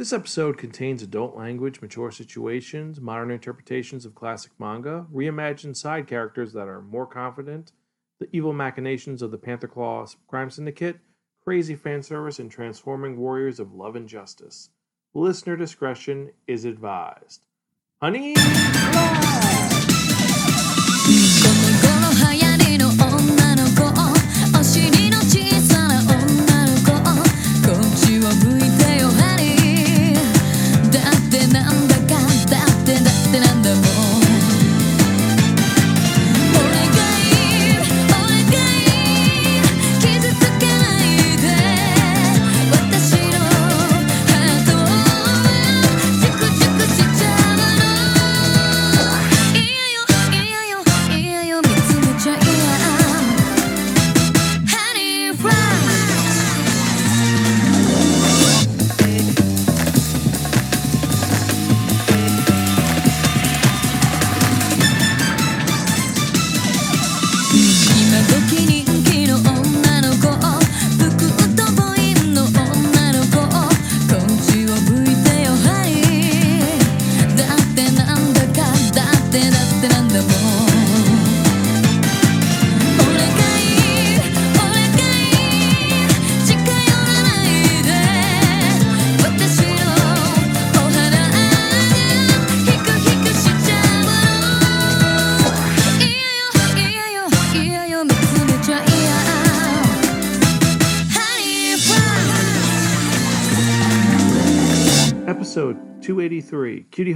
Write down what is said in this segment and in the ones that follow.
This episode contains adult language, mature situations, modern interpretations of classic manga, reimagined side characters that are more confident, the evil machinations of the Panther Claw crime syndicate, crazy fan service, and transforming warriors of love and justice. Listener discretion is advised. Honey! こ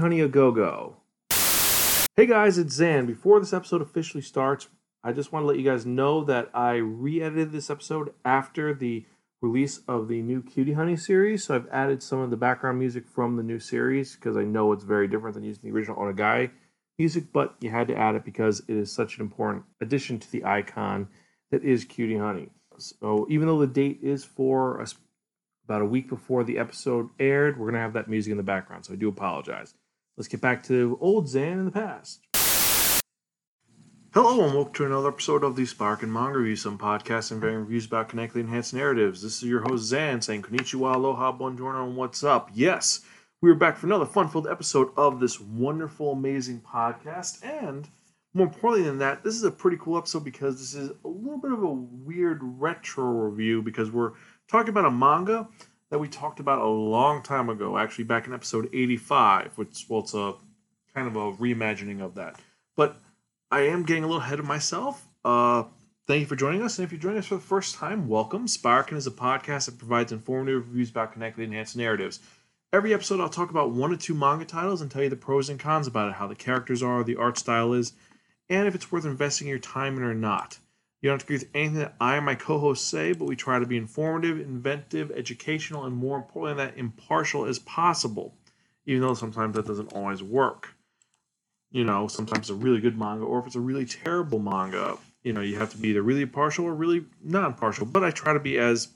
Honey A Go Go. Hey guys, it's Zan. Before this episode officially starts, I just want to let you guys know that I re edited this episode after the release of the new Cutie Honey series. So I've added some of the background music from the new series because I know it's very different than using the original Onagai music, but you had to add it because it is such an important addition to the icon that is Cutie Honey. So even though the date is for a about a week before the episode aired. We're going to have that music in the background, so I do apologize. Let's get back to old Zan in the past. Hello, and welcome to another episode of the Sparkin Manga Review, some podcasts and varying reviews about connectedly enhanced narratives. This is your host Zan saying konnichiwa, aloha, buongiorno, and what's up. Yes, we are back for another fun-filled episode of this wonderful, amazing podcast, and more importantly than that, this is a pretty cool episode because this is a little bit of a weird retro review because we're talking about a manga that we talked about a long time ago, actually back in episode 85, which well, it's a kind of a reimagining of that. But I am getting a little ahead of myself. Uh, thank you for joining us, and if you're joining us for the first time, welcome. Sparkin is a podcast that provides informative reviews about connected enhanced narratives. Every episode, I'll talk about one or two manga titles and tell you the pros and cons about it, how the characters are, the art style is, and if it's worth investing your time in or not. You don't have to agree with anything that I and my co hosts say, but we try to be informative, inventive, educational, and more importantly, that impartial as possible, even though sometimes that doesn't always work. You know, sometimes it's a really good manga, or if it's a really terrible manga, you know, you have to be either really partial or really non partial, but I try to be as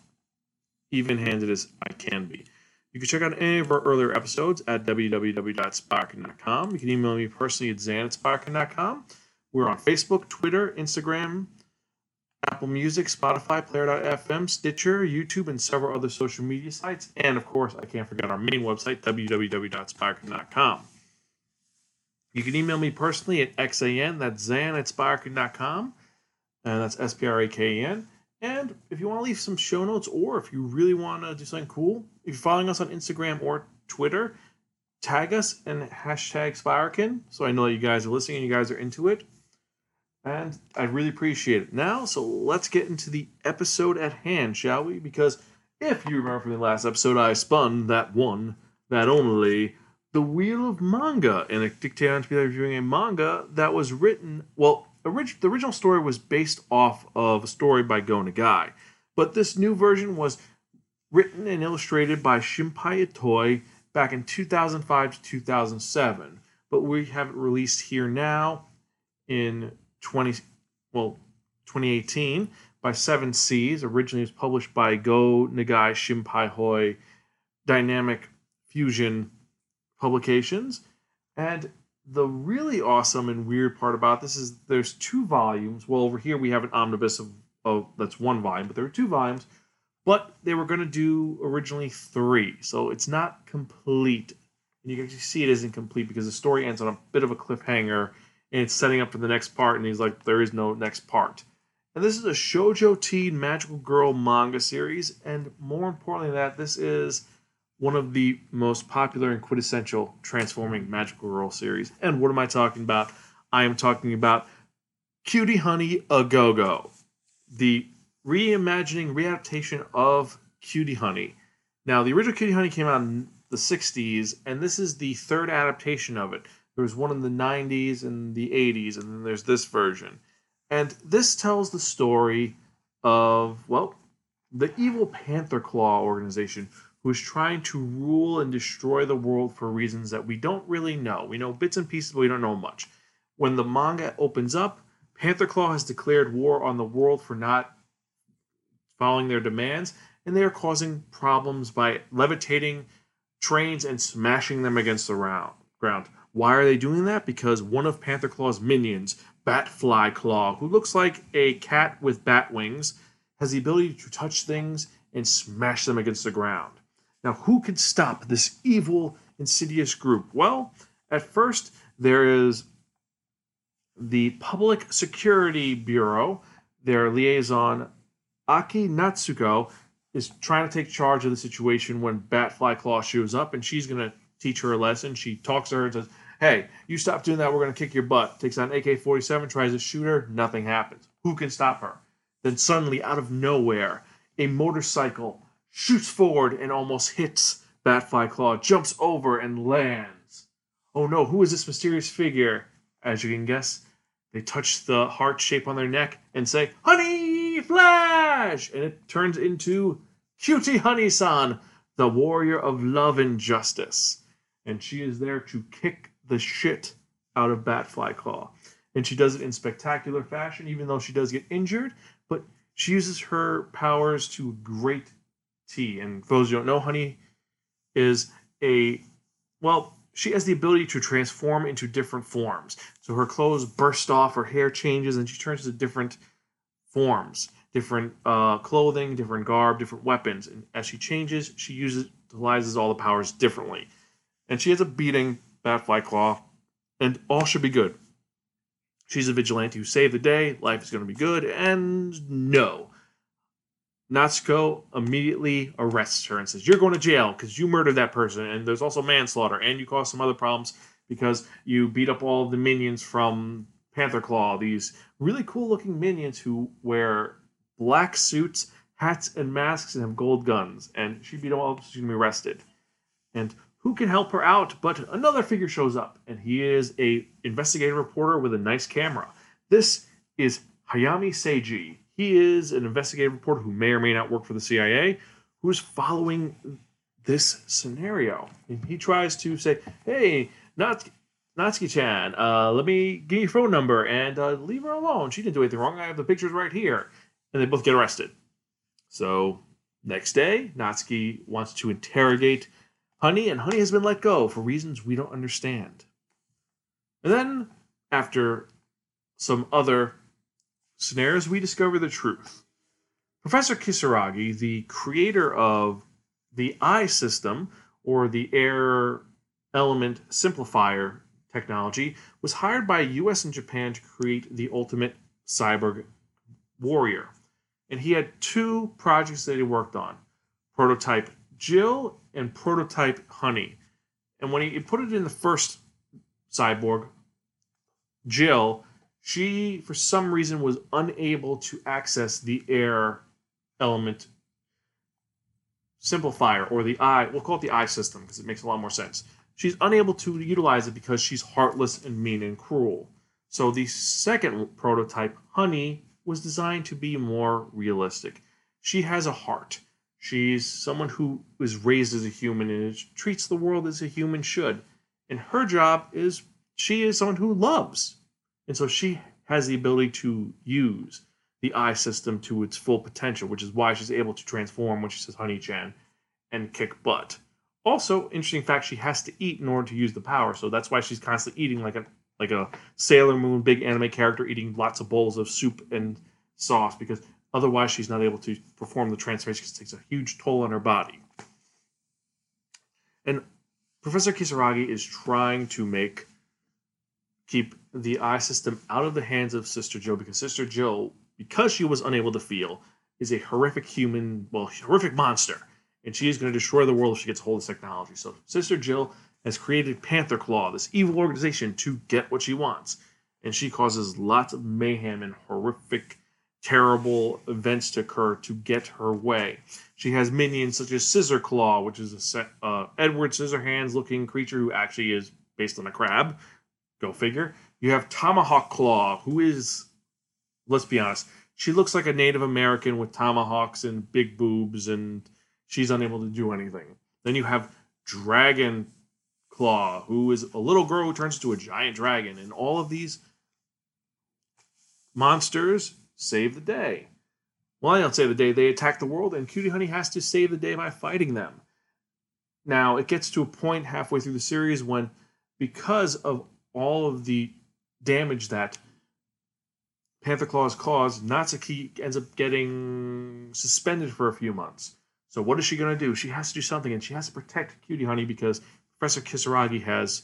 even handed as I can be. You can check out any of our earlier episodes at www.sparkin.com. You can email me personally at zan at. We're on Facebook, Twitter, Instagram, Apple Music, Spotify, Player.fm, Stitcher, YouTube, and several other social media sites. And of course, I can't forget our main website, www.sparkin.com. You can email me personally at xan, that's zan at sparkin.com, and that's S P R A K E N. And if you want to leave some show notes, or if you really want to do something cool, if you're following us on Instagram or Twitter, tag us and hashtag Spirakin so I know that you guys are listening and you guys are into it. And I really appreciate it. Now, so let's get into the episode at hand, shall we? Because if you remember from the last episode, I spun that one, that only, the Wheel of Manga, and it dictated on to be reviewing a manga that was written, well, orig- the original story was based off of a story by Go Nagai, but this new version was written and illustrated by Shinpei Itoh back in 2005 to 2007. But we have it released here now in 20 well 2018 by Seven Seas. Originally, was published by Go Nagai Shinpei Itoh Dynamic Fusion Publications, and the really awesome and weird part about this is there's two volumes. Well, over here we have an omnibus of, of that's one volume, but there are two volumes. but they were going to do originally three, so it's not complete. And you can see it isn't complete because the story ends on a bit of a cliffhanger and it's setting up for the next part, and he's like, there is no next part. And this is a shoujo teen magical girl manga series, and more importantly, than that this is one of the most popular and quintessential transforming magical girl series. And what am I talking about? I am talking about Cutie Honey A Go Go, the reimagining, readaptation of Cutie Honey. Now, the original Cutie Honey came out in the 60s, and this is the third adaptation of it. There was one in the 90s and the 80s, and then there's this version. And this tells the story of, well, the evil Panther Claw organization who is trying to rule and destroy the world for reasons that we don't really know. We know bits and pieces, but we don't know much. When the manga opens up, Panther Claw has declared war on the world for not following their demands, and they are causing problems by levitating trains and smashing them against the round, ground. Why are they doing that? Because one of Panther Claw's minions, Batfly Claw, who looks like a cat with bat wings, has the ability to touch things and smash them against the ground. Now, who can stop this evil, insidious group? Well, at first, there is the Public Security Bureau, their liaison, Aki Natsuko, is trying to take charge of the situation when Batfly Claw shows up, and she's going to teach her a lesson. She talks to her and says, Hey, you stop doing that, we're going to kick your butt. Takes on AK 47, tries to shoot her, nothing happens. Who can stop her? Then suddenly, out of nowhere, a motorcycle shoots forward and almost hits Batfly Claw, jumps over and lands. Oh no, who is this mysterious figure? As you can guess, they touch the heart shape on their neck and say, Honey Flash! And it turns into Cutie Honey San, the warrior of love and justice. And she is there to kick the shit out of Batfly Claw. And she does it in spectacular fashion, even though she does get injured. But she uses her powers to great T. And for those who don't know, Honey is a well, she has the ability to transform into different forms. So her clothes burst off, her hair changes, and she turns into different forms, different uh, clothing, different garb, different weapons. And as she changes, she uses utilizes all the powers differently. And she has a beating Batfly Claw, and all should be good. She's a vigilante who saved the day. Life is going to be good, and no. Natsuko immediately arrests her and says, You're going to jail because you murdered that person. And there's also manslaughter. And you caused some other problems because you beat up all the minions from Panther Claw. These really cool looking minions who wear black suits, hats, and masks and have gold guns. And she beat them all up. She's going to be arrested. And who can help her out but another figure shows up. And he is a investigative reporter with a nice camera. This is Hayami Seiji. He is an investigative reporter who may or may not work for the CIA, who is following this scenario. And he tries to say, "Hey, Nats- Natsuki-chan, uh, let me give you your phone number and uh, leave her alone. She didn't do anything wrong. I have the pictures right here." And they both get arrested. So next day, Natsuki wants to interrogate Honey, and Honey has been let go for reasons we don't understand. And then, after some other scenarios, we discover the truth. Professor Kisaragi, the creator of the eye system, or the air element simplifier technology, was hired by US and Japan to create the ultimate cyborg warrior. And he had two projects that he worked on prototype Jill and prototype Honey. And when he, put it in the first cyborg, Jill, she for some reason was unable to access the air element simplifier or the eye we'll call it the eye system because it makes a lot more sense. She's unable to utilize it because she's heartless and mean and cruel. So the second prototype honey was designed to be more realistic. She has a heart she's someone who is raised as a human and is- treats the world as a human should. And her job is she is someone who loves. And so she has the ability to use the eye system to its full potential, which is why she's able to transform when she says Honey Chan and kick butt. Also, interesting fact, she has to eat in order to use the power, so that's why she's constantly eating like a like a Sailor Moon big anime character eating lots of bowls of soup and sauce because Otherwise, she's not able to perform the transformation because it takes a huge toll on her body. And Professor Kisaragi is trying to make keep the eye system out of the hands of Sister Joe because Sister Joe, because she was unable to feel, is a horrific human, well, horrific monster, and she is going to destroy the world if she gets hold of this technology. So Sister Jill has created Panther Claw, this evil organization, to get what she wants, and she causes lots of mayhem and horrific, terrible events to occur to get her way. She has minions such as Scissor Claw, which is a set, uh, Edward Scissorhands looking creature who actually is based on a crab. Go figure. You have Tomahawk Claw, who is, let's be honest, she looks like a Native American with tomahawks and big boobs, and she's unable to do anything. Then you have Dragon Claw, who is a little girl who turns into a giant dragon, and all of these monsters save the day. Well, I don't save the day. They attack the world, and Cutie Honey has to save the day by fighting them. Now, it gets to a point halfway through the series when, because of all of the damage that Panther Claws caused, Natsuki ends up getting suspended for a few months. So, what is she going to do? She has to do something, and she has to protect Cutie Honey because Professor Kisaragi has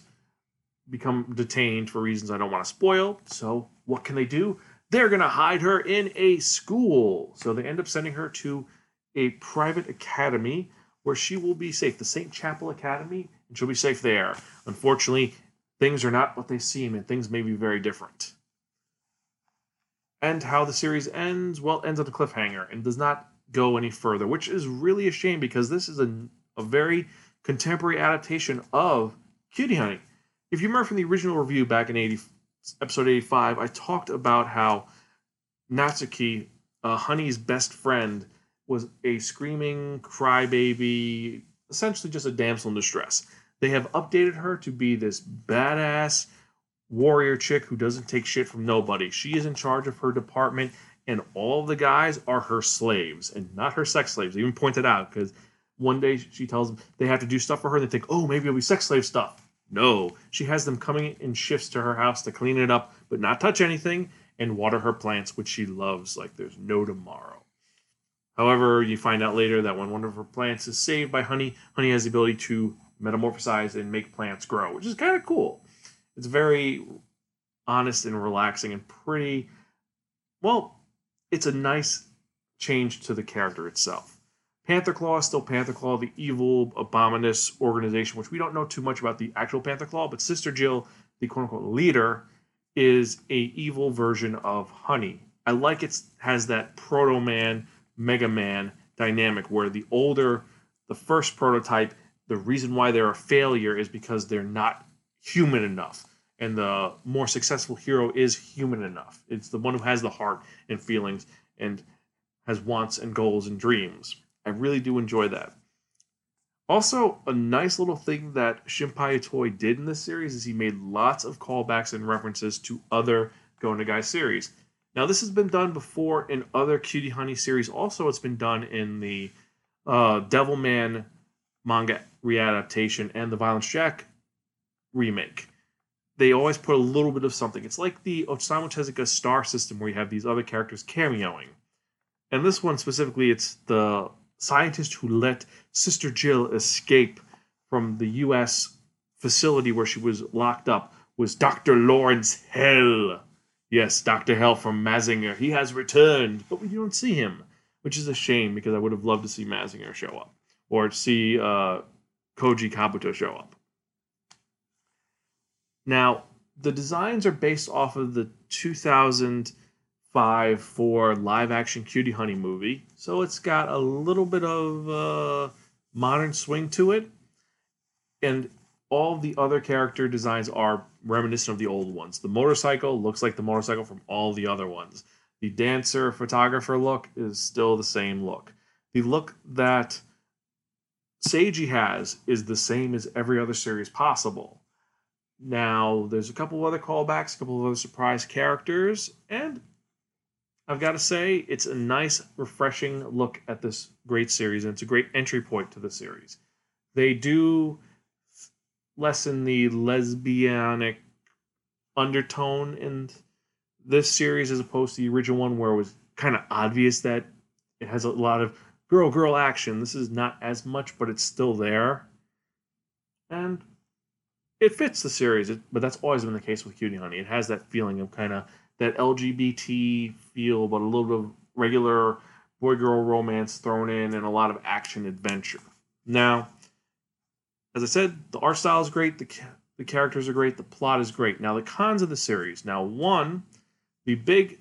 become detained for reasons I don't want to spoil. So, what can they do? They're going to hide her in a school. So, they end up sending her to a private academy where she will be safe, the St. Chapel Academy, and she'll be safe there. Unfortunately, things are not what they seem, and things may be very different. And how the series ends, well, ends on a cliffhanger and does not go any further, which is really a shame because this is a, a very contemporary adaptation of Cutie Honey. If you remember from the original review back in 80, episode 85, I talked about how Natsuki, uh, Honey's best friend, was a screaming crybaby, essentially just a damsel in distress. They have updated her to be this badass warrior chick who doesn't take shit from nobody. She is in charge of her department, and all the guys are her slaves and not her sex slaves. They even pointed out because one day she tells them they have to do stuff for her. and They think, oh, maybe it'll be sex slave stuff. No, she has them coming in shifts to her house to clean it up, but not touch anything and water her plants, which she loves like there's no tomorrow. However, you find out later that when one of her plants is saved by Honey, Honey has the ability to metamorphosize and make plants grow, which is kind of cool. It's very honest and relaxing and pretty. Well, it's a nice change to the character itself. Panther Claw is still Panther Claw, the evil, abominous organization, which we don't know too much about the actual Panther Claw, but Sister Jill, the quote unquote leader, is a evil version of Honey. I like it has that Proto Man, Mega Man dynamic where the older, the first prototype, the reason why they're a failure is because they're not human enough. And the more successful hero is human enough. It's the one who has the heart and feelings and has wants and goals and dreams. I really do enjoy that. Also, a nice little thing that Shinpei Itoh did in this series is he made lots of callbacks and references to other Go Nagai series. Now, this has been done before in other Cutie Honey series. Also, it's been done in the uh, Devilman manga readaptation and the Violence Jack remake. They always put a little bit of something. It's like the Osamu Tezuka star system where you have these other characters cameoing. And this one specifically, it's the scientist who let Sister Jill escape from the U.S. facility where she was locked up was Dr. Lawrence Hell. Yes, Dr. Hell from Mazinger. He has returned, but you don't see him, which is a shame because I would have loved to see Mazinger show up or see uh, Koji Kabuto show up. Now, the designs are based off of the 2000- Five for live action cutie honey movie. So it's got a little bit of uh, modern swing to it. And all the other character designs are reminiscent of the old ones. The motorcycle looks like the motorcycle from all the other ones. The dancer photographer look is still the same look. The look that Seiji has is the same as every other series possible. Now, there's a couple of other callbacks, a couple of other surprise characters, and I've got to say, it's a nice, refreshing look at this great series, and it's a great entry point to the series. They do lessen the lesbianic undertone in this series as opposed to the original one, where it was kind of obvious that it has a lot of girl girl action. This is not as much, but it's still there. And it fits the series, it, but that's always been the case with Cutie Honey. It has that feeling of kind of that LGBT feel, but a little bit of regular boy girl romance thrown in and a lot of action adventure. Now, as I said, the art style is great, the, the characters are great, the plot is great. Now, the cons of the series. Now, one, the big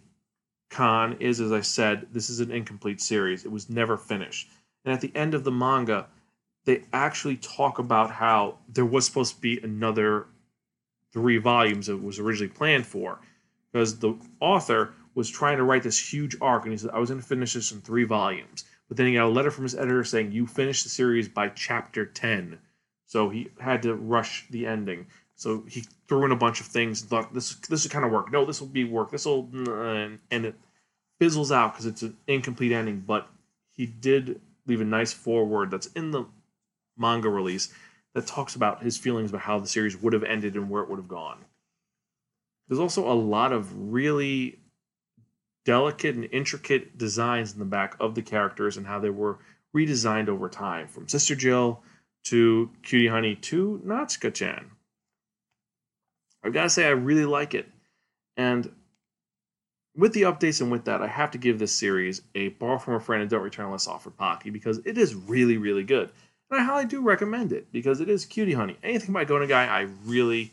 con is, as I said, this is an incomplete series. It was never finished. And at the end of the manga, they actually talk about how there was supposed to be another three volumes that was originally planned for because the author was trying to write this huge arc and he said i was going to finish this in three volumes. But then he got a letter from his editor saying you finished the series by chapter 10 so he had to rush the ending. So he threw in a bunch of things and thought this this will kind of work. No this will be work. This will and, it fizzles out because it's an incomplete ending but he did leave a nice forward that's in the manga release that talks about his feelings about how the series would have ended and where it would have gone there's also a lot of really delicate and intricate designs in the back of the characters and how they were redesigned over time, from Sister Jill to Cutie Honey to Natsuka chan. I've got to say, I really like it. And with the updates and with that, I have to give this series a borrow from a friend and don't return unless offered Pocky because it is really, really good. And I highly do recommend it because it is Cutie Honey. Anything by Go Nagai, I really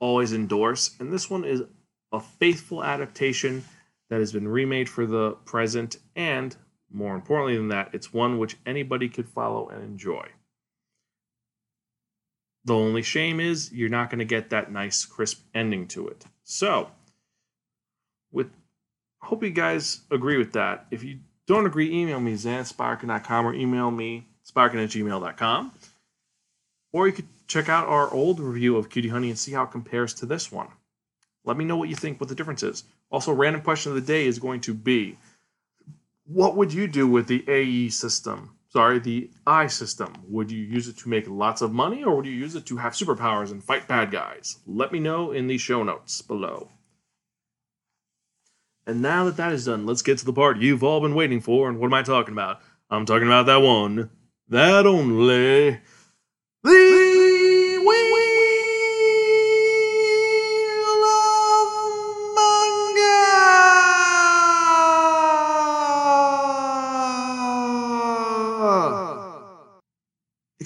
always endorse. And this one is a faithful adaptation that has been remade for the present, and more importantly than that, it's one which anybody could follow and enjoy. The only shame is you're not going to get that nice, crisp ending to it. So, with hope you guys agree with that. If you don't agree, email me zansparkin.com or email me sparkin at gmail.com. Or you could check out our old review of Cutie Honey and see how it compares to this one. Let me know what you think, what the difference is. Also, random question of the day is going to be what would you do with the AE system? Sorry, the I system. Would you use it to make lots of money or would you use it to have superpowers and fight bad guys? Let me know in the show notes below. And now that that is done, let's get to the part you've all been waiting for. And what am I talking about? I'm talking about that one, that only,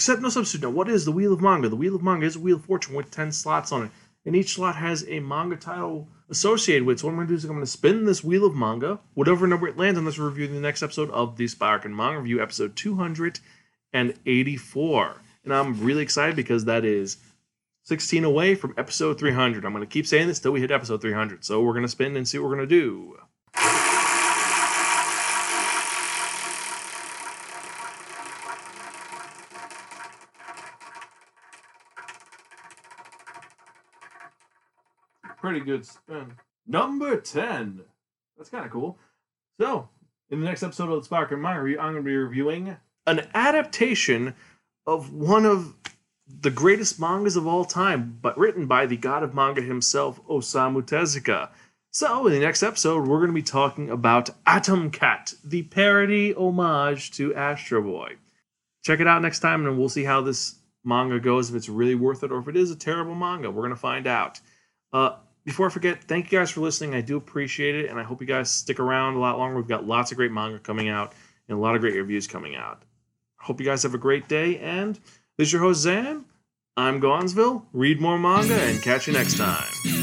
Except no substitute. Now, what is the Wheel of Manga? The Wheel of Manga is a Wheel of Fortune with 10 slots on it. And each slot has a manga title associated with it. So, what I'm going to do is I'm going to spin this Wheel of Manga. Whatever number it lands on, let's review the next episode of the Sparkin Manga Review, episode 284. And I'm really excited because that is 16 away from episode 300. I'm going to keep saying this till we hit episode 300. So, we're going to spin and see what we're going to do. Pretty good spin. Number 10. That's kind of cool. So, in the next episode of the Sparkin Review, I'm going to be reviewing an adaptation of one of the greatest mangas of all time, but written by the god of manga himself, Osamu Tezuka. So, in the next episode, we're going to be talking about Atom Cat, the parody homage to Astro Boy. Check it out next time, and we'll see how this manga goes, if it's really worth it, or if it is a terrible manga. We're going to find out. Uh, before I forget, thank you guys for listening. I do appreciate it, and I hope you guys stick around a lot longer. We've got lots of great manga coming out and a lot of great reviews coming out. Hope you guys have a great day, and this is your host, Zan. I'm Gonzville. Read more manga, and catch you next time.